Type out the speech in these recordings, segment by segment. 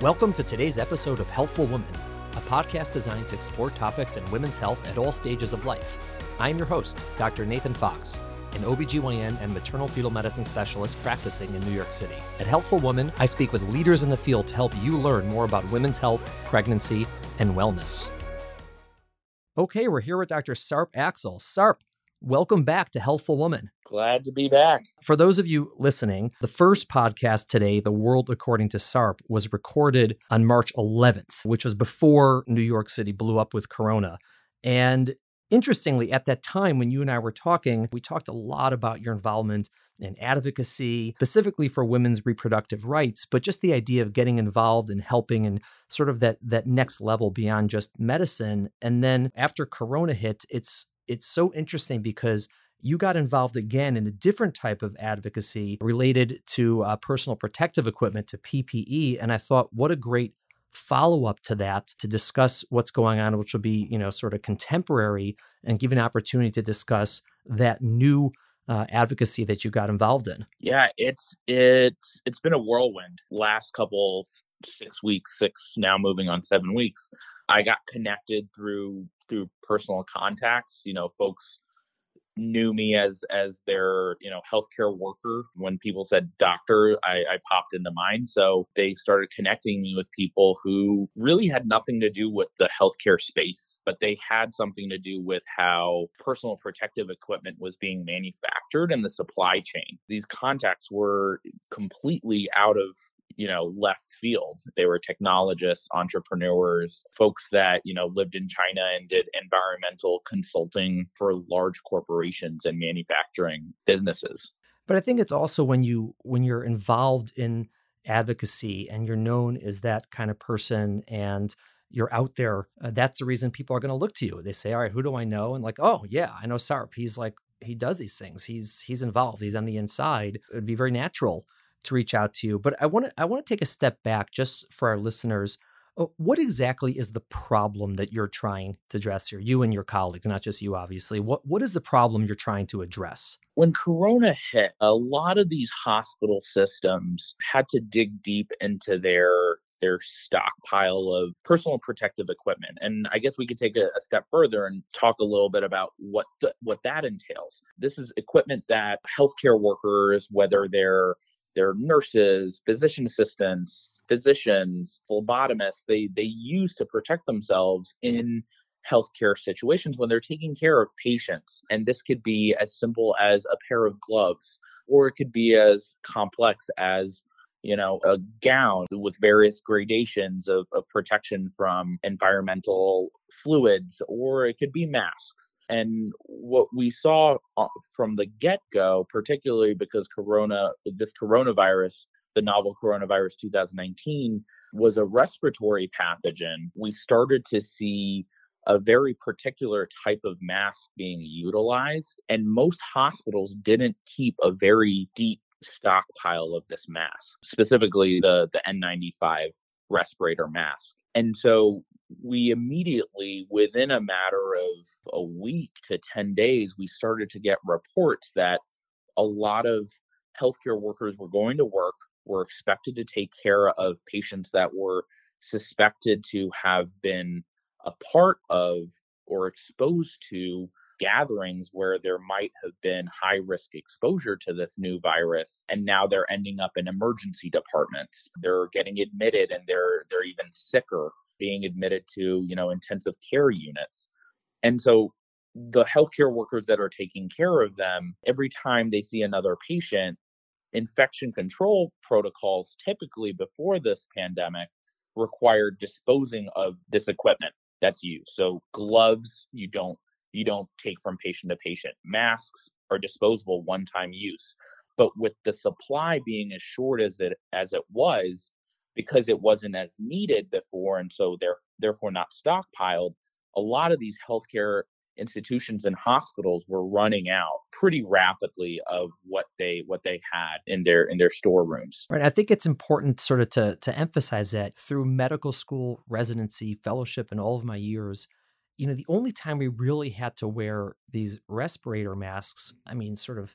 Welcome to today's episode of Healthful Woman, a podcast designed to explore topics in women's health at all stages of life. I am your host, Dr. Nathan Fox, an OBGYN and maternal fetal medicine specialist practicing in New York City. At Healthful Woman, I speak with leaders in the field to help you learn more about women's health, pregnancy, and wellness. Okay, we're here with Dr. Sarp Aksel. Sarp, welcome back to Healthful Woman. Glad to be back. For those of you listening, the first podcast today, The World According to Sarp, was recorded on March 11th, which was before New York City blew up with Corona. And interestingly, at that time when you and I were talking, we talked a lot about your involvement in advocacy, specifically for women's reproductive rights, but just the idea of getting involved and helping and sort of that that next level beyond just medicine. And then after Corona hit, it's it's so interesting because you got involved again in a different type of advocacy related to uh, personal protective equipment, to PPE. And I thought, what a great follow up to that to discuss what's going on, which will be, you know, sort of contemporary and give an opportunity to discuss that new uh, advocacy that you got involved in. Yeah, it's it's it's been a whirlwind last couple six weeks, six now moving on seven weeks. I got connected through through personal contacts, you know, folks knew me as as their you know healthcare worker when people said doctor I, I popped into mind so they started connecting me with people who really had nothing to do with the healthcare space but they had something to do with how personal protective equipment was being manufactured and the supply chain. These contacts were completely out of you know left field. They were technologists entrepreneurs folks that you know lived in china and did environmental consulting for large corporations and manufacturing businesses. But i think it's also when you when you're involved in advocacy and you're known as that kind of person and you're out there uh, that's the reason people are going to look to you. They say all right who do i know? And like oh yeah i know sarp. He's like he does these things. He's he's involved. He's on the inside. It would be very natural to reach out to you. But I want to I want to take a step back just for our listeners. Uh, what exactly is the problem that you're trying to address here? You and your colleagues, not just you, obviously. What what is the problem you're trying to address? When Corona hit, a lot of these hospital systems had to dig deep into their their stockpile of personal protective equipment. And I guess we could take a, a step further and talk a little bit about what the, what that entails. This is equipment that healthcare workers, whether they're they're nurses, physician assistants, physicians, phlebotomists. They they use to protect themselves in healthcare situations when they're taking care of patients. And this could be as simple as a pair of gloves, or it could be as complex as you know, a gown with various gradations of, of protection from environmental fluids, or it could be masks. And what we saw uh, from the get go, particularly because Corona, this coronavirus, the novel coronavirus 2019, was a respiratory pathogen, we started to see a very particular type of mask being utilized. And most hospitals didn't keep a very deep stockpile of this mask, specifically the, the N95 respirator mask. And so we immediately, within a matter of a week to 10 days, we started to get reports that a lot of healthcare workers were going to work, were expected to take care of patients that were suspected to have been a part of or exposed to gatherings where there might have been high risk exposure to this new virus and now they're ending up in emergency departments. They're getting admitted and they're they're even sicker being admitted to you know intensive care units. And so the healthcare workers that are taking care of them every time they see another patient infection control protocols typically before this pandemic required disposing of this equipment that's used. So gloves you don't you don't take from patient to patient. Masks are disposable one time use. But with the supply being as short as it as it was, because it wasn't as needed before and so they're therefore not stockpiled, a lot of these healthcare institutions and hospitals were running out pretty rapidly of what they what they had in their in their storerooms. Right. I think it's important sort of to to emphasize that through medical school residency, fellowship, and all of my years, you know, the only time we really had to wear these respirator masks, I mean, sort of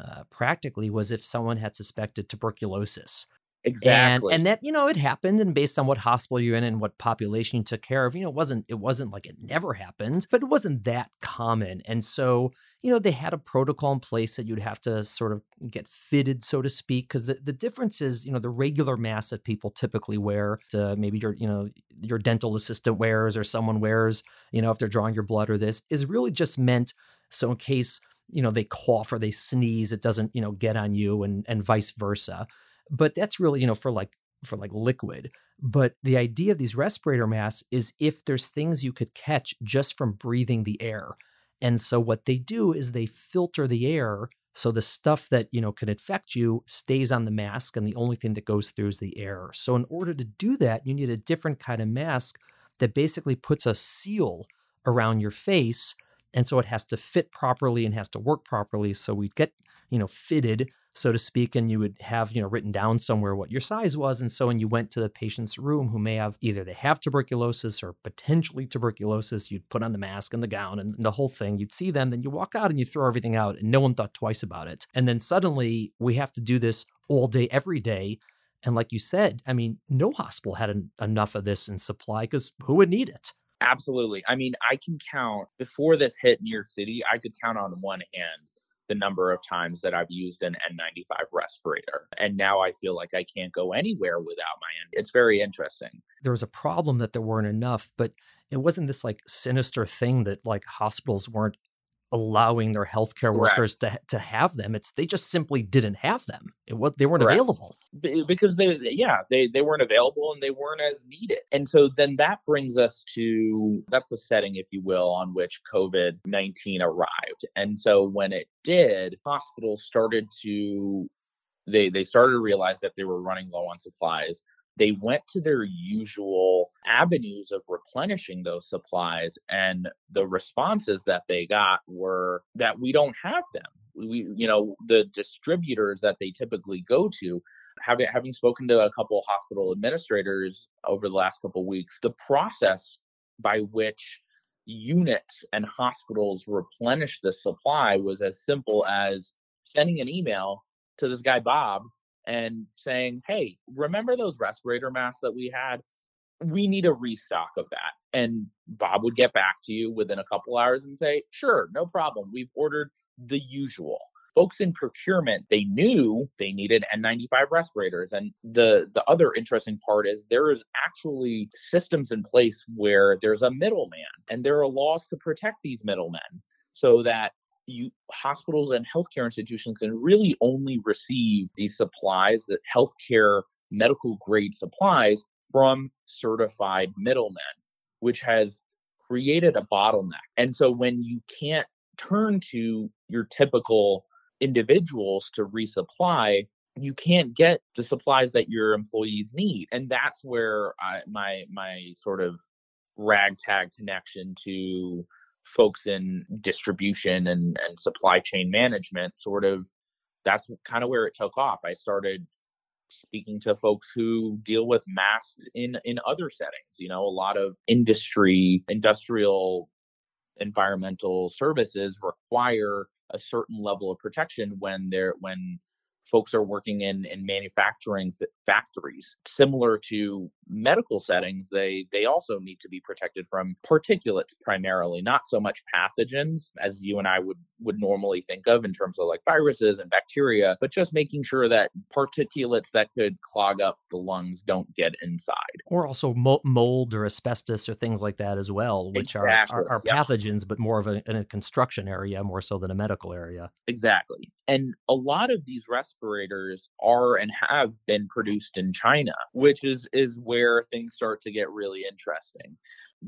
uh, practically, was if someone had suspected tuberculosis. Exactly. And, and that, you know, it happened and based on what hospital you're in and what population you took care of, you know, it wasn't it wasn't like it never happened, but it wasn't that common. And so, you know, they had a protocol in place that you'd have to sort of get fitted, so to speak, because the, the difference is, you know, the regular mask that people typically wear to maybe your, you know, your dental assistant wears or someone wears, you know, if they're drawing your blood or this is really just meant so in case you know they cough or they sneeze it doesn't you know get on you and and vice versa but that's really you know for like for like liquid. But the idea of these respirator masks is if there's things you could catch just from breathing the air. And so what they do is they filter the air so the stuff that you know can infect you stays on the mask and the only thing that goes through is the air. So in order to do that you need a different kind of mask that basically puts a seal around your face and so it has to fit properly and has to work properly. So we'd get you know fitted so to speak and you would have you know written down somewhere what your size was and so when you went to the patient's room who may have either they have tuberculosis or potentially tuberculosis you'd put on the mask and the gown and the whole thing you'd see them then you walk out and you throw everything out and no one thought twice about it. And then suddenly we have to do this all day every day. And like you said i mean no hospital had enough of this in supply because who would need it? Absolutely. I mean, I can count before this hit New York City, I could count on one hand the number of times that I've used an N95 respirator. And now I feel like I can't go anywhere without my N. It's very interesting. There was a problem that there weren't enough, but it wasn't this like sinister thing that like hospitals weren't allowing their healthcare workers to to have them. It's they just simply didn't have them. It was they weren't available because they yeah they they weren't available and they weren't as needed. And so then that brings us to that's the setting, if you will, on which COVID nineteen arrived. And so when it did, hospitals started to they they started to realize that they were running low on supplies they went to their usual avenues of replenishing those supplies and the responses that they got were that we don't have them. We you know the distributors that they typically go to having having spoken to a couple hospital administrators over the last couple weeks the process by which units and hospitals replenish the supply was as simple as sending an email to this guy Bob and saying, hey, remember those respirator masks that we had? We need a restock of that. And Bob would get back to you within a couple hours and say, sure, no problem. We've ordered the usual. Folks in procurement, they knew they needed N95 respirators. And the, the other interesting part is there is actually systems in place where there's a middleman and there are laws to protect these middlemen so that you hospitals and healthcare institutions can really only receive these supplies that healthcare medical grade supplies from certified middlemen which has created a bottleneck. And so when you can't turn to your typical individuals to resupply you can't get the supplies that your employees need. And that's where I, my my sort of ragtag connection to folks in distribution and, and supply chain management sort of that's kind of where it took off. I started speaking to folks who deal with masks in in other settings you know a lot of industry industrial environmental services require a certain level of protection when they're when folks are working in in manufacturing factories similar to medical settings they they also need to be protected from particulates primarily not so much pathogens as you and I would would normally think of in terms of like viruses and bacteria but just making sure that particulates that could clog up the lungs don't get inside or also mold or asbestos or things like that as well which exactly. are, are, are yeah. pathogens but more of a, in a construction area more so than a medical area exactly and a lot of these respirators are and have been produced in China, which is is where things start to get really interesting.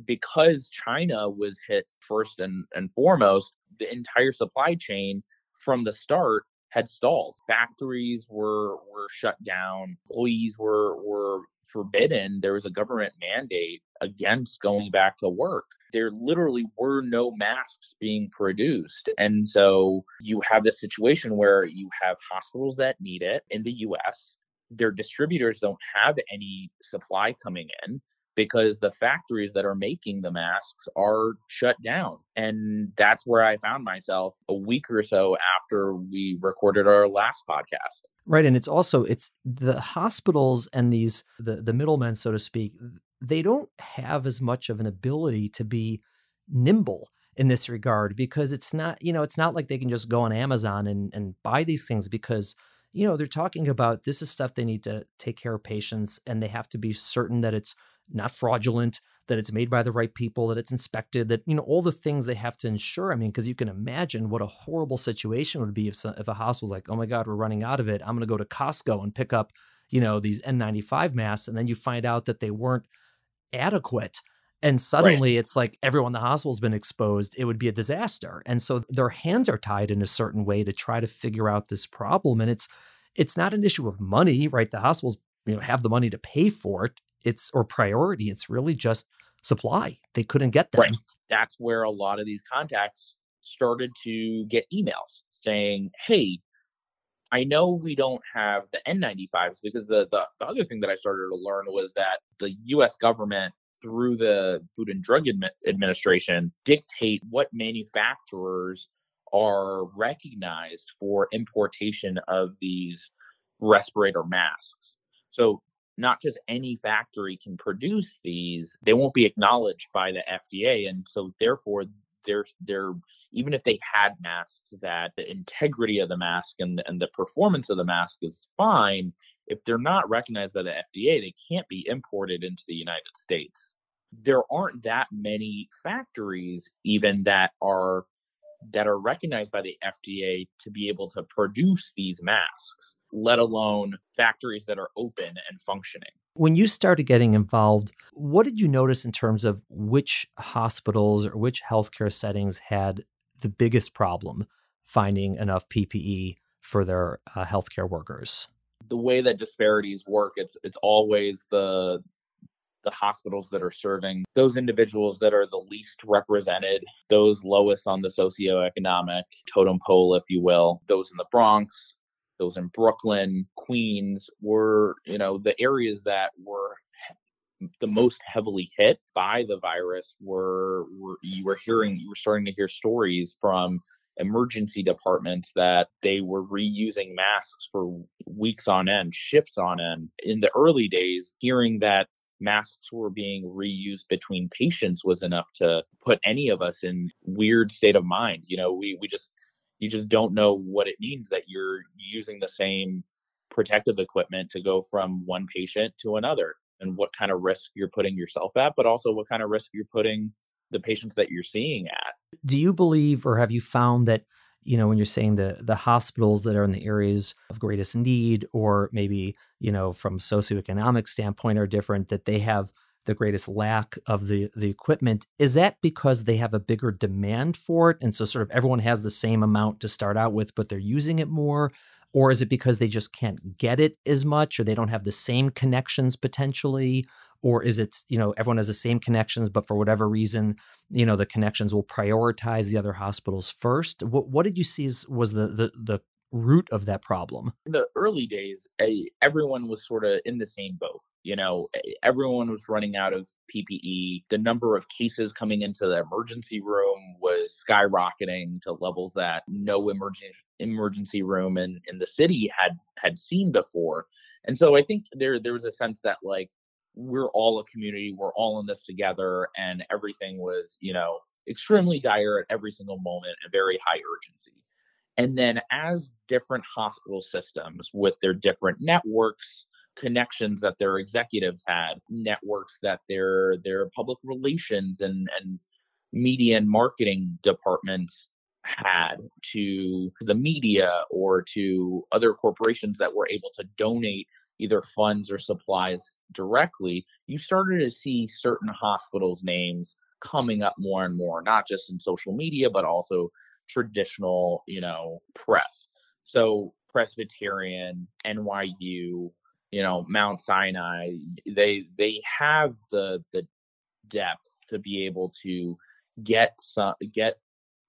Because China was hit first and, and foremost, the entire supply chain from the start had stalled. Factories were were shut down, employees were were forbidden. There was a government mandate against going back to work there literally were no masks being produced. And so you have this situation where you have hospitals that need it in the US. Their distributors don't have any supply coming in. because the factories that are making the masks are shut down. And that's where I found myself a week or so after we recorded our last podcast. Right. And it's also it's the hospitals and these the the middlemen, so to speak, they don't have as much of an ability to be nimble in this regard because it's not, you know, it's not like they can just go on Amazon and, and buy these things because you know, they're talking about this is stuff they need to take care of patients and they have to be certain that it's not fraudulent, that it's made by the right people, that it's inspected, that, you know, all the things they have to ensure. I mean, because you can imagine what a horrible situation would be if, some, if a hospital's like, oh my God, we're running out of it. I'm going to go to Costco and pick up, you know, these N95 masks. And then you find out that they weren't adequate. And suddenly right. it's like everyone in the hospital's been exposed. It would be a disaster. And so their hands are tied in a certain way to try to figure out this problem. And it's, it's not an issue of money, right? The hospitals, you know, have the money to pay for it it's or priority. It's really just supply. They couldn't get them. Right. That's where a lot of these contacts started to get emails saying, "Hey, I know we don't have the N95s because the, the the other thing that I started to learn was that the U.S. government through the Food and Drug Administration dictate what manufacturers are recognized for importation of these respirator masks. So not just any factory can produce these they won't be acknowledged by the FDA and so therefore they're they're even if they had masks that the integrity of the mask and and the performance of the mask is fine if they're not recognized by the FDA they can't be imported into the United States there aren't that many factories even that are that are recognized by the FDA to be able to produce these masks, let alone factories that are open and functioning. When you started getting involved, what did you notice in terms of which hospitals or which healthcare settings had the biggest problem finding enough PPE for their uh, healthcare workers? The way that disparities work, it's it's always the the hospitals that are serving those individuals that are the least represented, those lowest on the socioeconomic totem pole, if you will, those in the Bronx, those in Brooklyn, Queens were, you know, the areas that were the most heavily hit by the virus were, were you were hearing you were starting to hear stories from emergency departments that they were reusing masks for weeks on end, shifts on end. In the early days, hearing that masks were being reused between patients was enough to put any of us in weird state of mind. You know, we we just you just don't know what it means that you're using the same protective equipment to go from one patient to another and what kind of risk you're putting yourself at, but also what kind of risk you're putting the patients that you're seeing at. Do you believe or have you found that you know when you're saying the the hospitals that are in the areas of greatest need or maybe you know from socioeconomic standpoint are different that they have the greatest lack of the the equipment is that because they have a bigger demand for it and so sort of everyone has the same amount to start out with but they're using it more or is it because they just can't get it as much or they don't have the same connections potentially or is it you know everyone has the same connections but for whatever reason you know the connections will prioritize the other hospitals first? What, what did you see as was the, the the root of that problem? In the early days everyone was sort of in the same boat you know? Everyone was running out of ppe the number of cases coming into the emergency room was skyrocketing to levels that no emergency emergency room in, in the city had had seen before. And so i think there there was a sense that like we're all a community, we're all in this together, and everything was, you know, extremely dire at every single moment and very high urgency. And then as different hospital systems with their different networks, connections that their executives had, networks that their their public relations and, and media and marketing departments had to the media or to other corporations that were able to donate either funds or supplies directly, you started to see certain hospitals' names coming up more and more, not just in social media, but also traditional, you know, press. So Presbyterian, NYU, you know, Mount Sinai, they they have the the depth to be able to get some get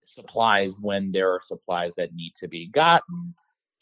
supplies when there are supplies that need to be gotten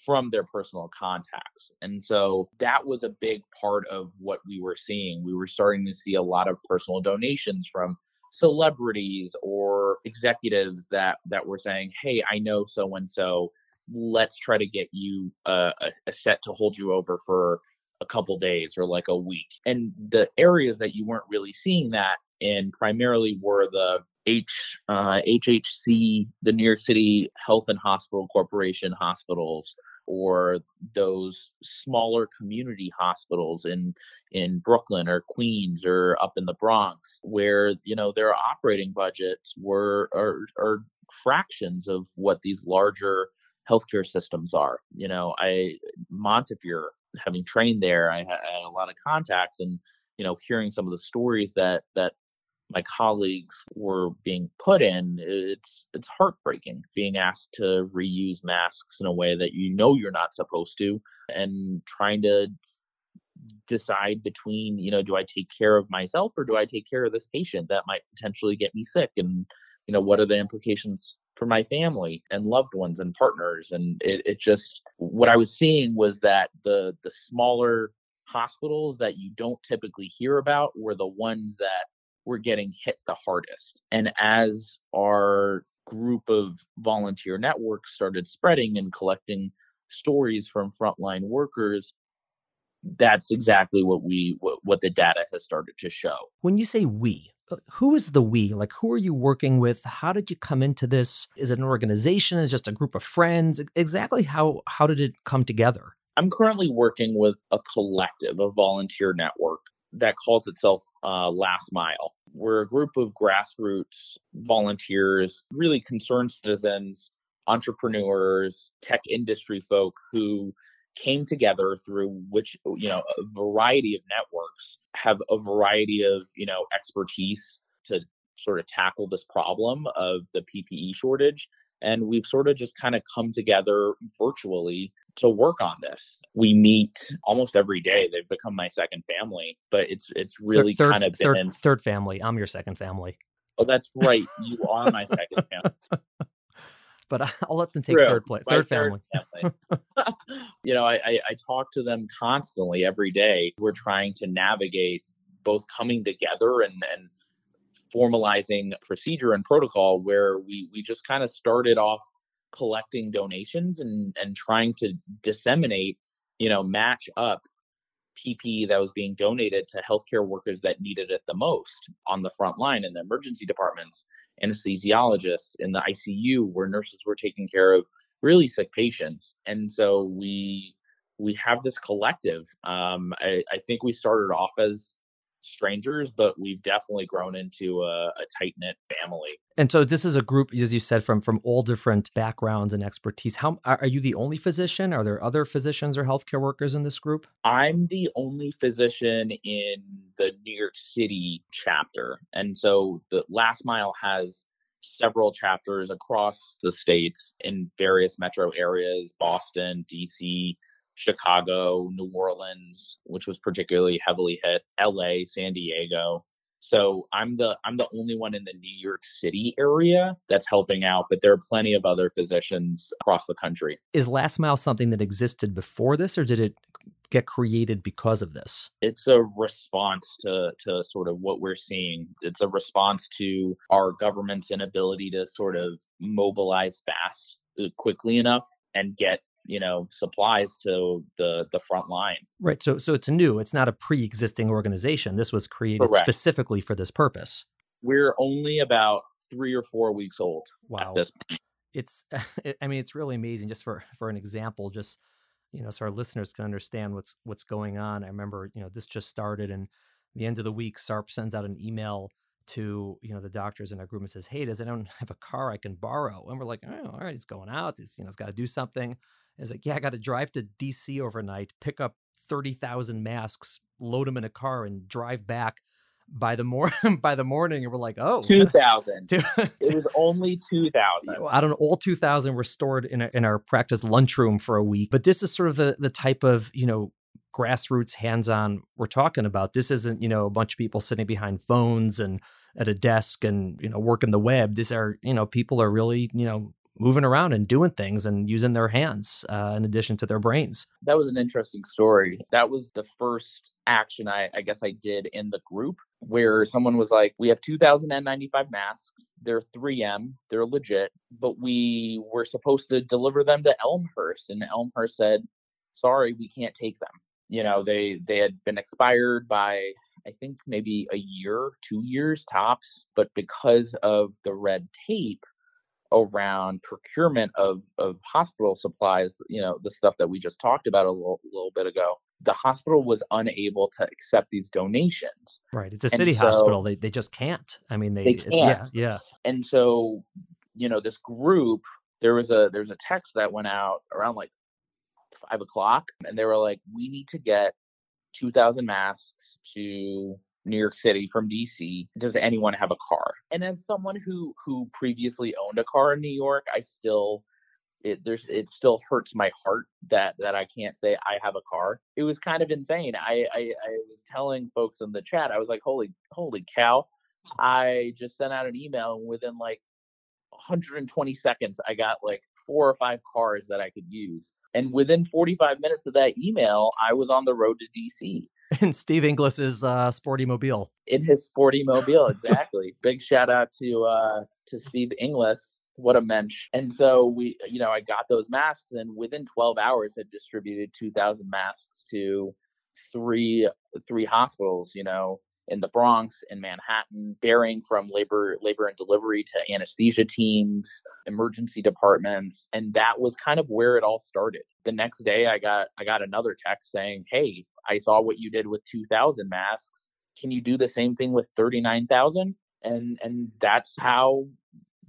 from their personal contacts. And so that was a big part of what we were seeing. We were starting to see a lot of personal donations from celebrities or executives that that were saying, "Hey, I know so and so. Let's try to get you a, a, set to hold you over for a couple days or like a week." And the areas that you weren't really seeing that in primarily were the H uh, HHC, the New York City Health and Hospital Corporation hospitals, or those smaller community hospitals in in Brooklyn or Queens or up in the Bronx, where you know their operating budgets were are, are fractions of what these larger healthcare systems are. You know, I Montefiore, having trained there, I had a lot of contacts and you know hearing some of the stories that that my colleagues were being put in, it's it's heartbreaking being asked to reuse masks in a way that you know you're not supposed to, and trying to decide between you know do I take care of myself or do I take care of this patient that might potentially get me sick, and you know what are the implications for my family and loved ones and partners, and it, it just what I was seeing was that the the smaller hospitals that you don't typically hear about were the ones that were getting hit the hardest. And as our group of volunteer networks started spreading and collecting stories from frontline workers, that's exactly what we what, what the data has started to show. When you say we, uh, who is the we? Like, who are you working with? How did you come into this? Is it an organization? Is it just a group of friends? Exactly how how did it come together? I'm currently working with a collective, a volunteer network that calls itself uh, Last Mile. We're a group of grassroots volunteers, really concerned citizens, entrepreneurs, tech industry folk who came together through which you know a variety of networks have a variety of you know expertise to sort of tackle this problem of the PPE shortage and we've sort of just kind of come together virtually to work on this. We meet almost every day. They've become my second family, but it's it's really third, kind of third, been third family. I'm your second family. Oh, that's right. You are my second family. but I'll let them take True. third place. Third, third, family. family. you know, I, I, I talk to them constantly every day. We're trying to navigate both coming together and and formalizing procedure and protocol where we we just kind of started off collecting donations and and trying to disseminate, you know, match up PPE that was being donated to healthcare workers that needed it the most on the front line in the emergency departments, anesthesiologists in the ICU where nurses were taking care of really sick patients. And so we we have this collective. Um, I, I think we started off as strangers, but we've definitely grown into a, a tight knit family. And so this is a group, as you said, from from all different backgrounds and expertise. How are you the only physician? Are there other physicians or healthcare workers in this group? I'm the only physician in the New York City chapter, and so the Last Mile has several chapters across the states in various metro areas Boston, DC, Chicago, New Orleans, which was particularly heavily hit, LA, San Diego. So I'm the I'm the only one in the New York City area that's helping out, but there are plenty of other physicians across the country. Is Last Mile something that existed before this or did it get created because of this? It's a response to to sort of what we're seeing. It's a response to our government's inability to sort of mobilize fast uh, quickly enough and get you know supplies to the the front line. Right so so it's new it's not a pre-existing organization this was created Correct. specifically for this purpose. We're only about three or four weeks old wow. it's i mean it's really amazing just for for an example just you know so our listeners can understand what's what's going on. I remember you know this just started and the end of the week sarp sends out an email to you know the doctors in our group and says hey does anyone have a car i can borrow and we're like oh all right he's going out he's you know he's got to do something He's like, yeah, I got to drive to DC overnight, pick up 30,000 masks, load them in a car, and drive back by the mor- by the morning. And we're like, oh, 2,000. it was only 2,000. I don't know. All 2,000 were stored in, a, in our practice lunchroom for a week. But this is sort of the, the type of, you know, grassroots hands-on we're talking about. This isn't, you know, a bunch of people sitting behind phones and at a desk and, you know, working the web. These are, you know, people are really, you know, moving around and doing things and using their hands uh, in addition to their brains. That was an interesting story. That was the first action I, I guess I did in the group where someone was like, We have 2,000 N95 masks. They're 3M, they're legit, but we were supposed to deliver them to Elmhurst. And Elmhurst said, Sorry, we can't take them. You know, they, they had been expired by I think maybe a year, two years tops. But because of the red tape around procurement of, of hospital supplies, you know, the stuff that we just talked about a little, little bit ago, the hospital was unable to accept these donations. Right. It's a city so hospital. They, they just can't. I mean, they, they can't. yeah, yeah. And so, you know, this group, there was a, there's a text that went out around like five o'clock and they were like, we need to get 2000 masks to New York City from DC. Does anyone have a car? And as someone who who previously owned a car in New York, I still it there's it still hurts my heart that that I can't say I have a car. It was kind of insane. I I, I was telling folks in the chat, I was like, holy holy cow! I just sent out an email and within like 120 seconds, I got like four or five cars that I could use. And within 45 minutes of that email, I was on the road to DC. In Steve Inglis's uh, sporty mobile. In his sporty mobile, exactly. Big shout out to uh, to Steve Inglis. What a mensch. And so we, you know, I got those masks, and within 12 hours, had distributed 2,000 masks to three three hospitals. You know, in the Bronx, in Manhattan, varying from labor labor and delivery to anesthesia teams, emergency departments, and that was kind of where it all started. The next day I got I got another text saying, "Hey, I saw what you did with 2000 masks. Can you do the same thing with 39,000?" And and that's how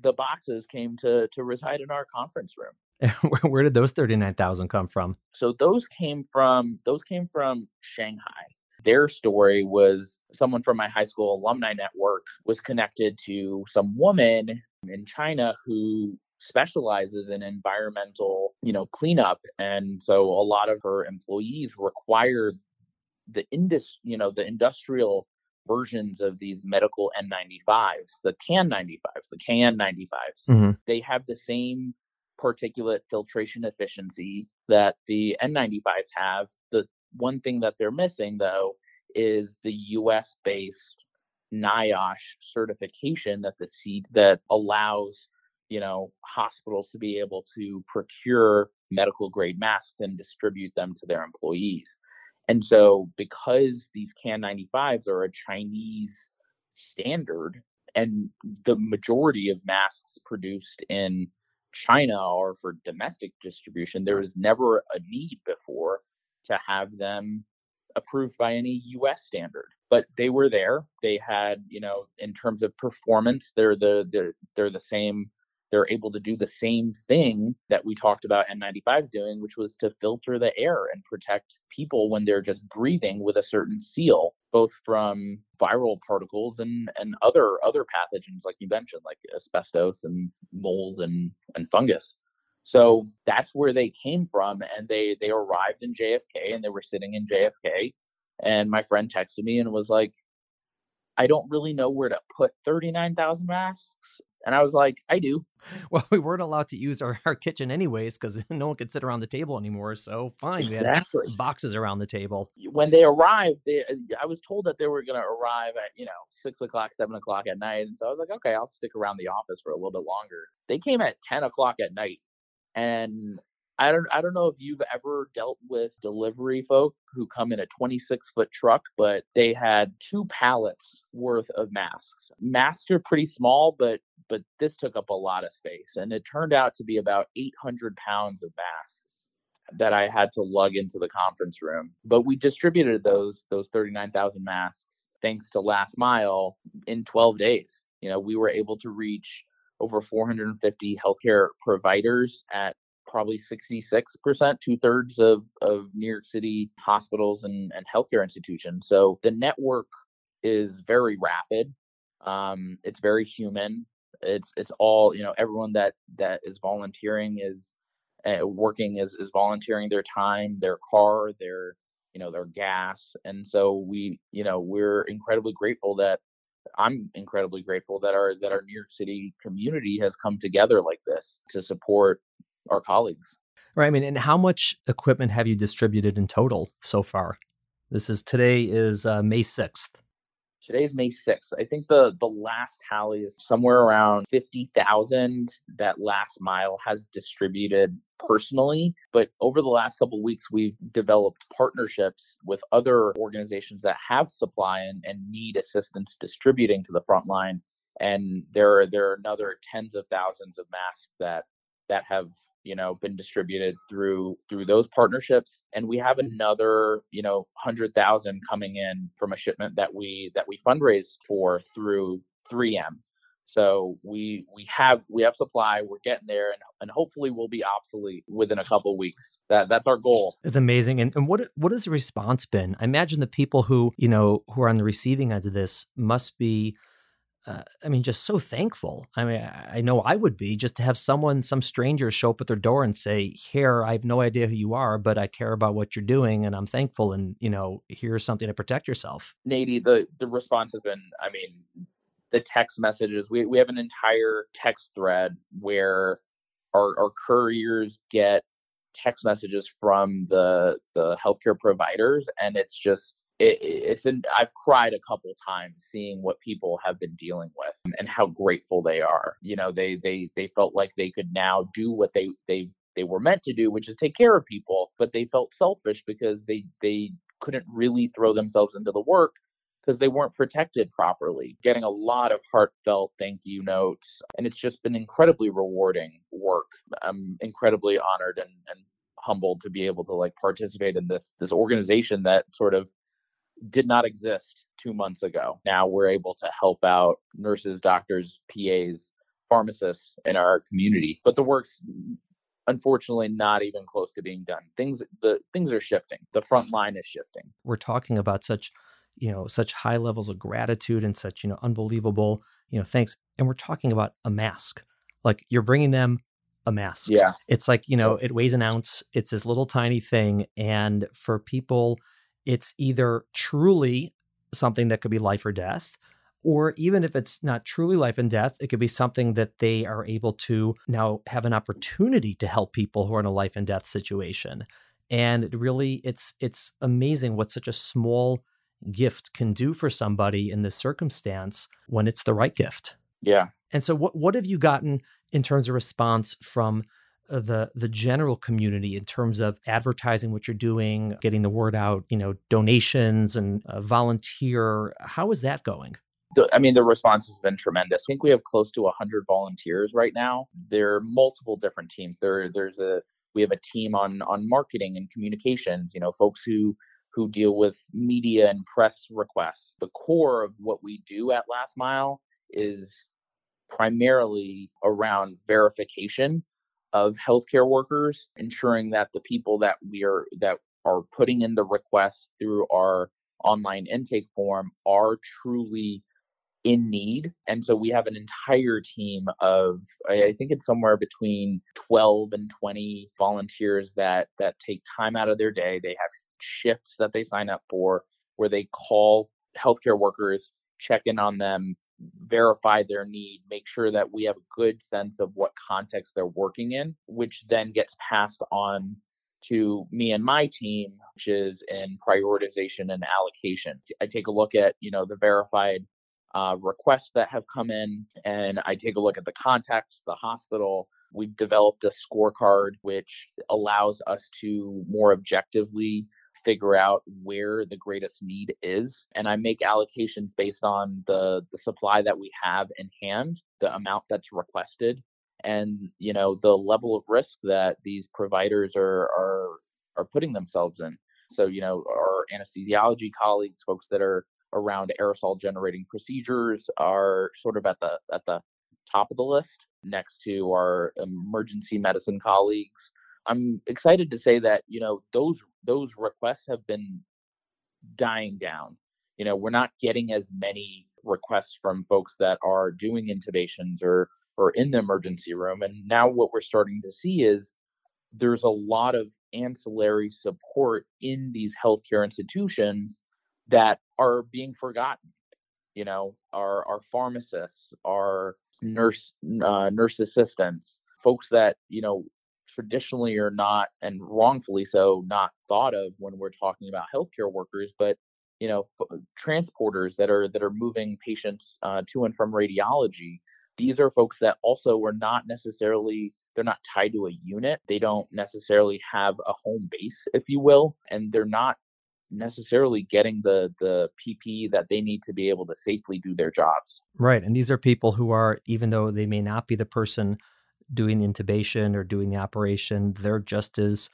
the boxes came to to reside in our conference room. Where did those 39,000 come from? So those came from those came from Shanghai their story was someone from my high school alumni network was connected to some woman in China who specializes in environmental, you know, cleanup. And so a lot of her employees required the indus, you know, the industrial versions of these medical N95s, the KN95s, the KN95s. Mm-hmm. They have the same particulate filtration efficiency that the N95s have. The one thing that they're missing though is the US based NIOSH certification that the that allows you know hospitals to be able to procure medical grade masks and distribute them to their employees. And so because these KN95s are a Chinese standard and the majority of masks produced in China are for domestic distribution, there was never a need before to have them approved by any US standard. But they were there. They had, you know, in terms of performance, they're the they're they're the same they're able to do the same thing that we talked about N95 doing, which was to filter the air and protect people when they're just breathing with a certain seal, both from viral particles and, and other other pathogens like you mentioned, like asbestos and mold and, and fungus. So that's where they came from, and they they arrived in JFK, and they were sitting in JFK, and my friend texted me and was like, "I don't really know where to put thirty nine thousand masks." And I was like, I do. Well, we weren't allowed to use our, our kitchen anyways because no one could sit around the table anymore. So fine, exactly. we had boxes around the table. When they arrived, they, uh, I was told that they were going to arrive at, you know, six o'clock, seven o'clock at night. And so I was like, okay, I'll stick around the office for a little bit longer. They came at 10 o'clock at night and I don't I don't know if you've ever dealt with delivery folk who come in a 26 foot truck, but they had two pallets worth of masks. Masks are pretty small, but but this took up a lot of space, and it turned out to be about 800 pounds of masks that I had to lug into the conference room. But we distributed those those 39,000 masks thanks to Last Mile in 12 days. You know, we were able to reach over 450 healthcare providers at probably 66%, two thirds of, of New York City hospitals and, and healthcare institutions. So the network is very rapid. Um, it's very human. It's it's all you know. Everyone that that is volunteering is uh, working is is volunteering their time, their car, their you know their gas, and so we you know we're incredibly grateful that I'm incredibly grateful that our that our New York City community has come together like this to support our colleagues. Right. I mean, and how much equipment have you distributed in total so far? This is today is uh, May 6th. Today's May 6th. I think the the last tally is somewhere around 50,000 that last mile has distributed personally, but over the last couple weeks we've developed partnerships with other organizations that have supply and, and need assistance distributing to the front line. And there are there are another tens of thousands of masks that that have you know been distributed through through those partnerships. And we have another you know 100,000 coming in from a shipment that we that we fundraised for through 3M so we we have we have supply we're getting there and, and hopefully we'll be obsolete within a couple weeks that that's our goal it's amazing and, and what what has the response been i imagine the people who you know who are on the receiving end of this must be uh, I mean, just so thankful. I mean, I know I would be just to have someone, some stranger, show up at their door and say, "Here, I have no idea who you are, but I care about what you're doing, and I'm thankful. And you know, here's something to protect yourself." Nady, the the response has been, I mean, the text messages. We we have an entire text thread where our our couriers get text messages from the the healthcare providers and it's just it, it's an i've cried a couple times seeing what people have been dealing with and how grateful they are you know they they they felt like they could now do what they they they were meant to do which is take care of people but they felt selfish because they they couldn't really throw themselves into the work because they weren't protected properly. Getting a lot of heartfelt thank you notes, and it's just been incredibly rewarding work. I'm incredibly honored and, and humbled to be able to like participate in this this organization that sort of did not exist two months ago. Now we're able to help out nurses, doctors, PAs, pharmacists in our community. But the work's unfortunately not even close to being done. Things the things are shifting. The front line is shifting. We're talking about such you know such high levels of gratitude and such you know unbelievable you know thanks. And we're talking about a mask. Like you're bringing them a mask. Yeah. It's like you know it weighs an ounce. It's this little tiny thing. And for people it's either truly something that could be life or death or even if it's not truly life and death, it could be something that they are able to now have an opportunity to help people who are in a life and death situation. And really, it's it's amazing what such a small gift can do for somebody in this circumstance when it's the right gift. Yeah. And so what what have you gotten in terms of response from uh, the the general community in terms of advertising what you're doing, getting the word out, you know, donations and uh, volunteer, how is that going? The, I mean, the response has been tremendous. I think we have close to 100 volunteers right now. There are multiple different teams. There, there's a we have a team on on marketing and communications. You know, folks who who deal with media and press requests. The core of what we do at Last Mile is primarily around verification of healthcare workers, ensuring that the people that we are that are putting in the requests through our online intake form are truly in need. And so we have an entire team of I think it's somewhere between 12 and 20 volunteers that that take time out of their day. They have shifts that they sign up for where they call healthcare workers, check in on them, verify their need, make sure that we have a good sense of what context they're working in, which then gets passed on to me and my team, which is in prioritization and allocation. I take a look at, you know, the verified uh, requests that have come in, and I take a look at the context, the hospital. We've developed a scorecard which allows us to more objectively figure out where the greatest need is and i make allocations based on the the supply that we have in hand the amount that's requested and you know the level of risk that these providers are are are putting themselves in. So you know our anesthesiology colleagues folks that are around aerosol generating procedures are sort of at the at the top of the list next to our emergency medicine colleagues I'm excited to say that you know those those requests have been dying down. You know, we're not getting as many requests from folks that are doing intubations or or in the emergency room. And now what we're starting to see is there's a lot of ancillary support in these healthcare institutions that are being forgotten. you know, our our pharmacists, our nurse uh, nurse assistants, folks that you know traditionally are not and wrongfully so not thought of when we're talking about healthcare workers, but you know transporters that are that are moving patients uh, to and from radiology. These are folks that also were not necessarily they're not tied to a unit. They don't necessarily have a home base, if you will, and they're not necessarily getting the the PPE that they need to be able to safely do their jobs. Right. And these are people who are even though they may not be the person doing the intubation or doing the operation, they're just as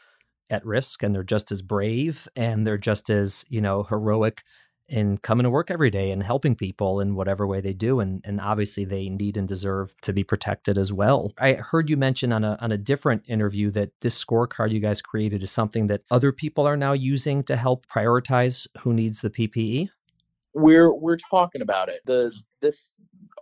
at risk and they're just as brave and they're just as, you know, heroic in coming to work every day and helping people in whatever way they do. And, and obviously they need and deserve to be protected as well. I heard you mention on a, on a different interview that this scorecard you guys created is something that other people are now using to help prioritize who needs the PPE. We're we're talking about it. The this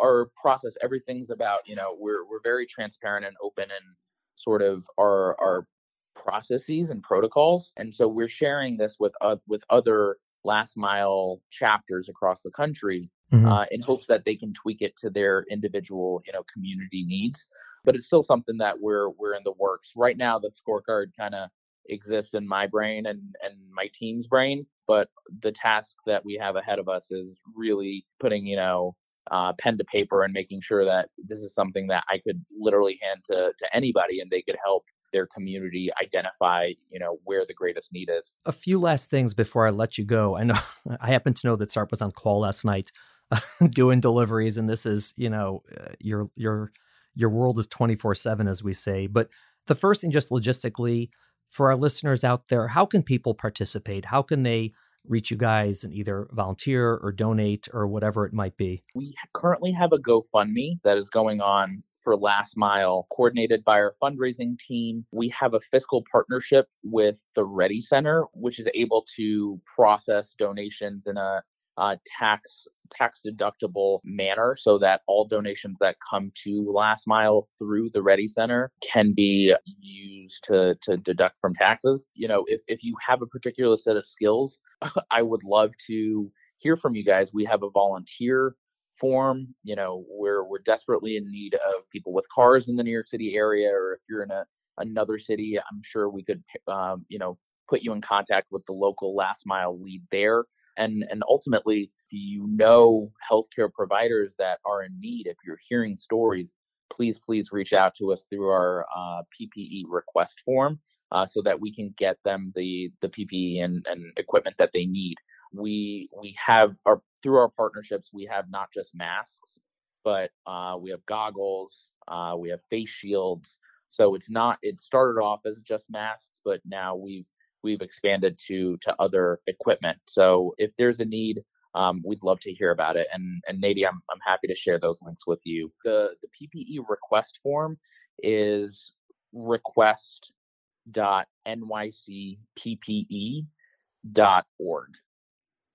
our process, everything's about, you know, we're we're very transparent and open and sort of our our processes and protocols. And so we're sharing this with uh, with other last mile chapters across the country mm-hmm. uh, in hopes that they can tweak it to their individual you know community needs but it's still something that we're we're in the works right now the scorecard kind of exists in my brain and and my team's brain but the task that we have ahead of us is really putting you know uh, pen to paper and making sure that this is something that I could literally hand to to anybody and they could help their community identify, you know, where the greatest need is. A few last things before I let you go. I know I happen to know that Sarp was on call last night doing deliveries, and this is, you know, uh, your your your world is twenty four seven, as we say. But the first thing, just logistically, for our listeners out there, how can people participate? How can they reach you guys and either volunteer or donate or whatever it might be? We currently have a GoFundMe that is going on for Last Mile, coordinated by our fundraising team. We have a fiscal partnership with the Ready Center, which is able to process donations in a uh, tax tax deductible manner so that all donations that come to last mile through the ready center can be used to, to deduct from taxes you know if, if you have a particular set of skills i would love to hear from you guys we have a volunteer form. You know, we're we're desperately in need of people with cars in the New York City area, or if you're in a another city, I'm sure we could, um, you know, put you in contact with the local last mile lead there. And and ultimately, you know healthcare providers that are in need, if you're hearing stories, please please reach out to us through our uh, PPE request form. Uh, so that we can get them the the PPE and, and equipment that they need we we have our through our partnerships we have not just masks but uh, we have goggles uh, we have face shields so it's not it started off as just masks but now we've we've expanded to to other equipment. So if there's a need um, we'd love to hear about it and and Nady, I'm, I'm happy to share those links with you. The the ppe request form is request.nycppe.org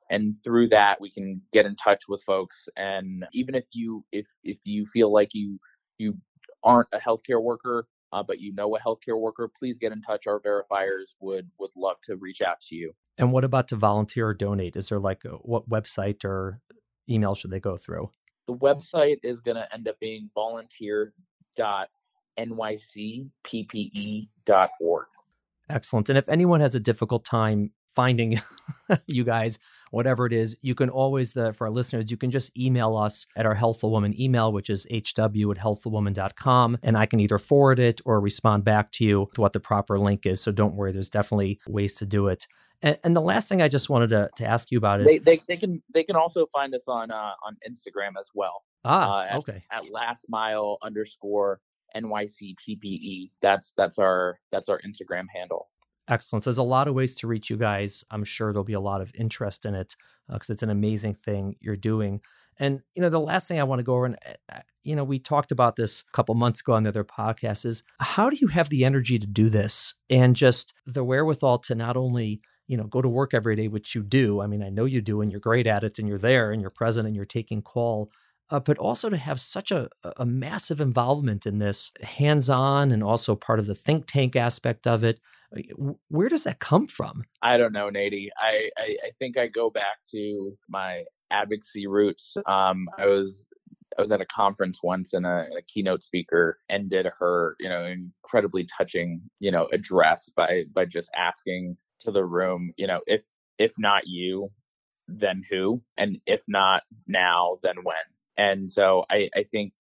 and through that we can get in touch with folks and even if you if if you feel like you you aren't a healthcare worker uh, but you know a healthcare worker please get in touch. Our verifiers would would love to reach out to you. And what about to volunteer or donate? Is there like a, what website or email should they go through? The website is going to end up being volunteer.nycppe.org excellent. And if anyone has a difficult time finding you guys whatever it is, you can always, the, for our listeners, you can just email us at our Healthful Woman email, which is hw at healthfulwoman.com. And I can either forward it or respond back to you to what the proper link is. So don't worry, there's definitely ways to do it. And, and the last thing I just wanted to, to ask you about is they, they, they can they can also find us on uh, on Instagram as well. Ah, uh, at, okay. At last mile underscore NYC PPE. That's that's our that's our Instagram handle. Excellent. So there's a lot of ways to reach you guys. I'm sure there'll be a lot of interest in it because uh, it's an amazing thing you're doing. And you know, the last thing I want to go over, and uh, you know, we talked about this a couple months ago on the other podcast, is how do you have the energy to do this and just the wherewithal to not only you know go to work every day, which you do. I mean, I know you do, and you're great at it, and you're there, and you're present, and you're taking call. Uh, but also to have such a, a massive involvement in this, hands on, and also part of the think tank aspect of it. Where does that come from? I don't know, Nady. I, I, I think I go back to my advocacy roots. Um, I was I was at a conference once and a, a, keynote speaker ended her, you know, incredibly touching, you know, address by by just asking to the room, you know, if if not you, then who? And if not now, then when? And so I, I think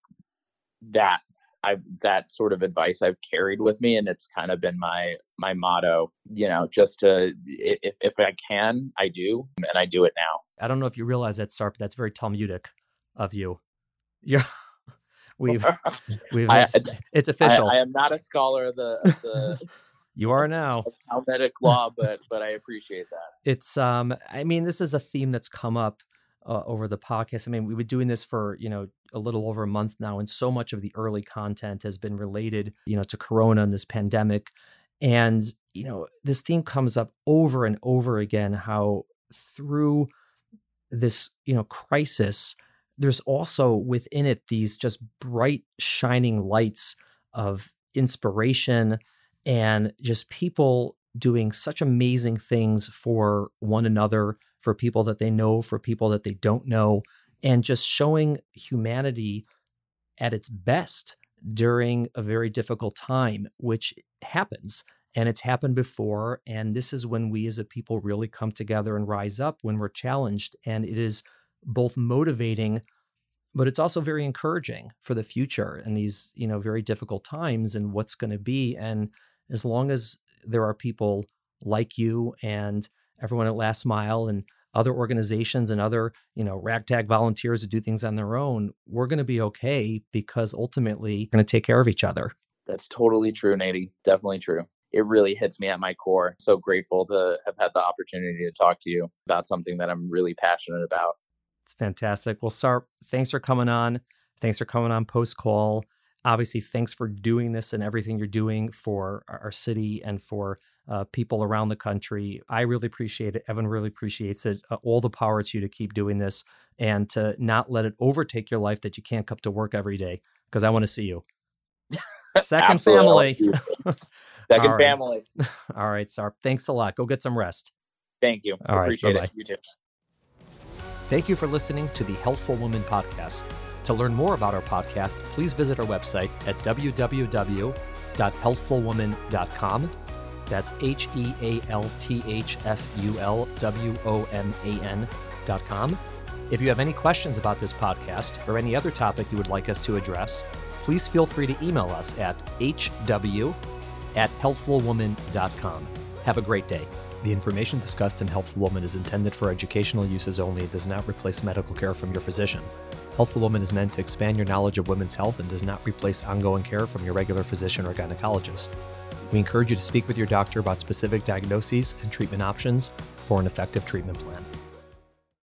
that I've that sort of advice I've carried with me, and it's kind of been my my motto. You know, just to if if I can, I do, and I do it now. I don't know if you realize that, Sarp. That's very Talmudic of you. Yeah, we've we've I, it's official. I, I, am not a scholar of the, of the you are now Talmudic law, but but I appreciate that. It's um, I mean, this is a theme that's come up uh, over the podcast. I mean, we've been doing this for you know a little over a month now, and so much of the early content has been related, you know, to Corona and this pandemic, and you know, this theme comes up over and over again. How through this you know crisis, there's also within it these just bright shining lights of inspiration and just people doing such amazing things for one another for people that they know, for people that they don't know, and just showing humanity at its best during a very difficult time, which happens. And it's happened before. And this is when we as a people really come together and rise up when we're challenged. And it is both motivating, but it's also very encouraging for the future and these, you know, very difficult times and what's going to be. And as long as there are people like you and everyone at Last Mile and other organizations and other, you know, ragtag volunteers who do things on their own, we're going to be okay because ultimately we're going to take care of each other. That's totally true, Nady. Definitely true. It really hits me at my core. So grateful to have had the opportunity to talk to you about something that I'm really passionate about. It's fantastic. Well, Sarp, thanks for coming on. Thanks for coming on post call. Obviously, thanks for doing this and everything you're doing for our city and for uh, people around the country. I really appreciate it. Evan really appreciates it. Uh, all the power to you to keep doing this and to not let it overtake your life that you can't come to work every day because I want to see you. Second family. Second All family. All right, Sarp. Thanks a lot. Go get some rest. Thank you. All right, appreciate bye-bye. it. You too. Thank you for listening to the Healthful Woman podcast. To learn more about our podcast, please visit our website at www.healthfulwoman.com that's H E A L T H F U L W O M A N dot com. If you have any questions about this podcast or any other topic you would like us to address, please feel free to email us at hw at healthfulwoman.com. Have a great day. The information discussed in Healthful Woman is intended for educational uses only and does not replace medical care from your physician. Healthful Woman is meant to expand your knowledge of women's health and does not replace ongoing care from your regular physician or gynecologist. We encourage you to speak with your doctor about specific diagnoses and treatment options for an effective treatment plan.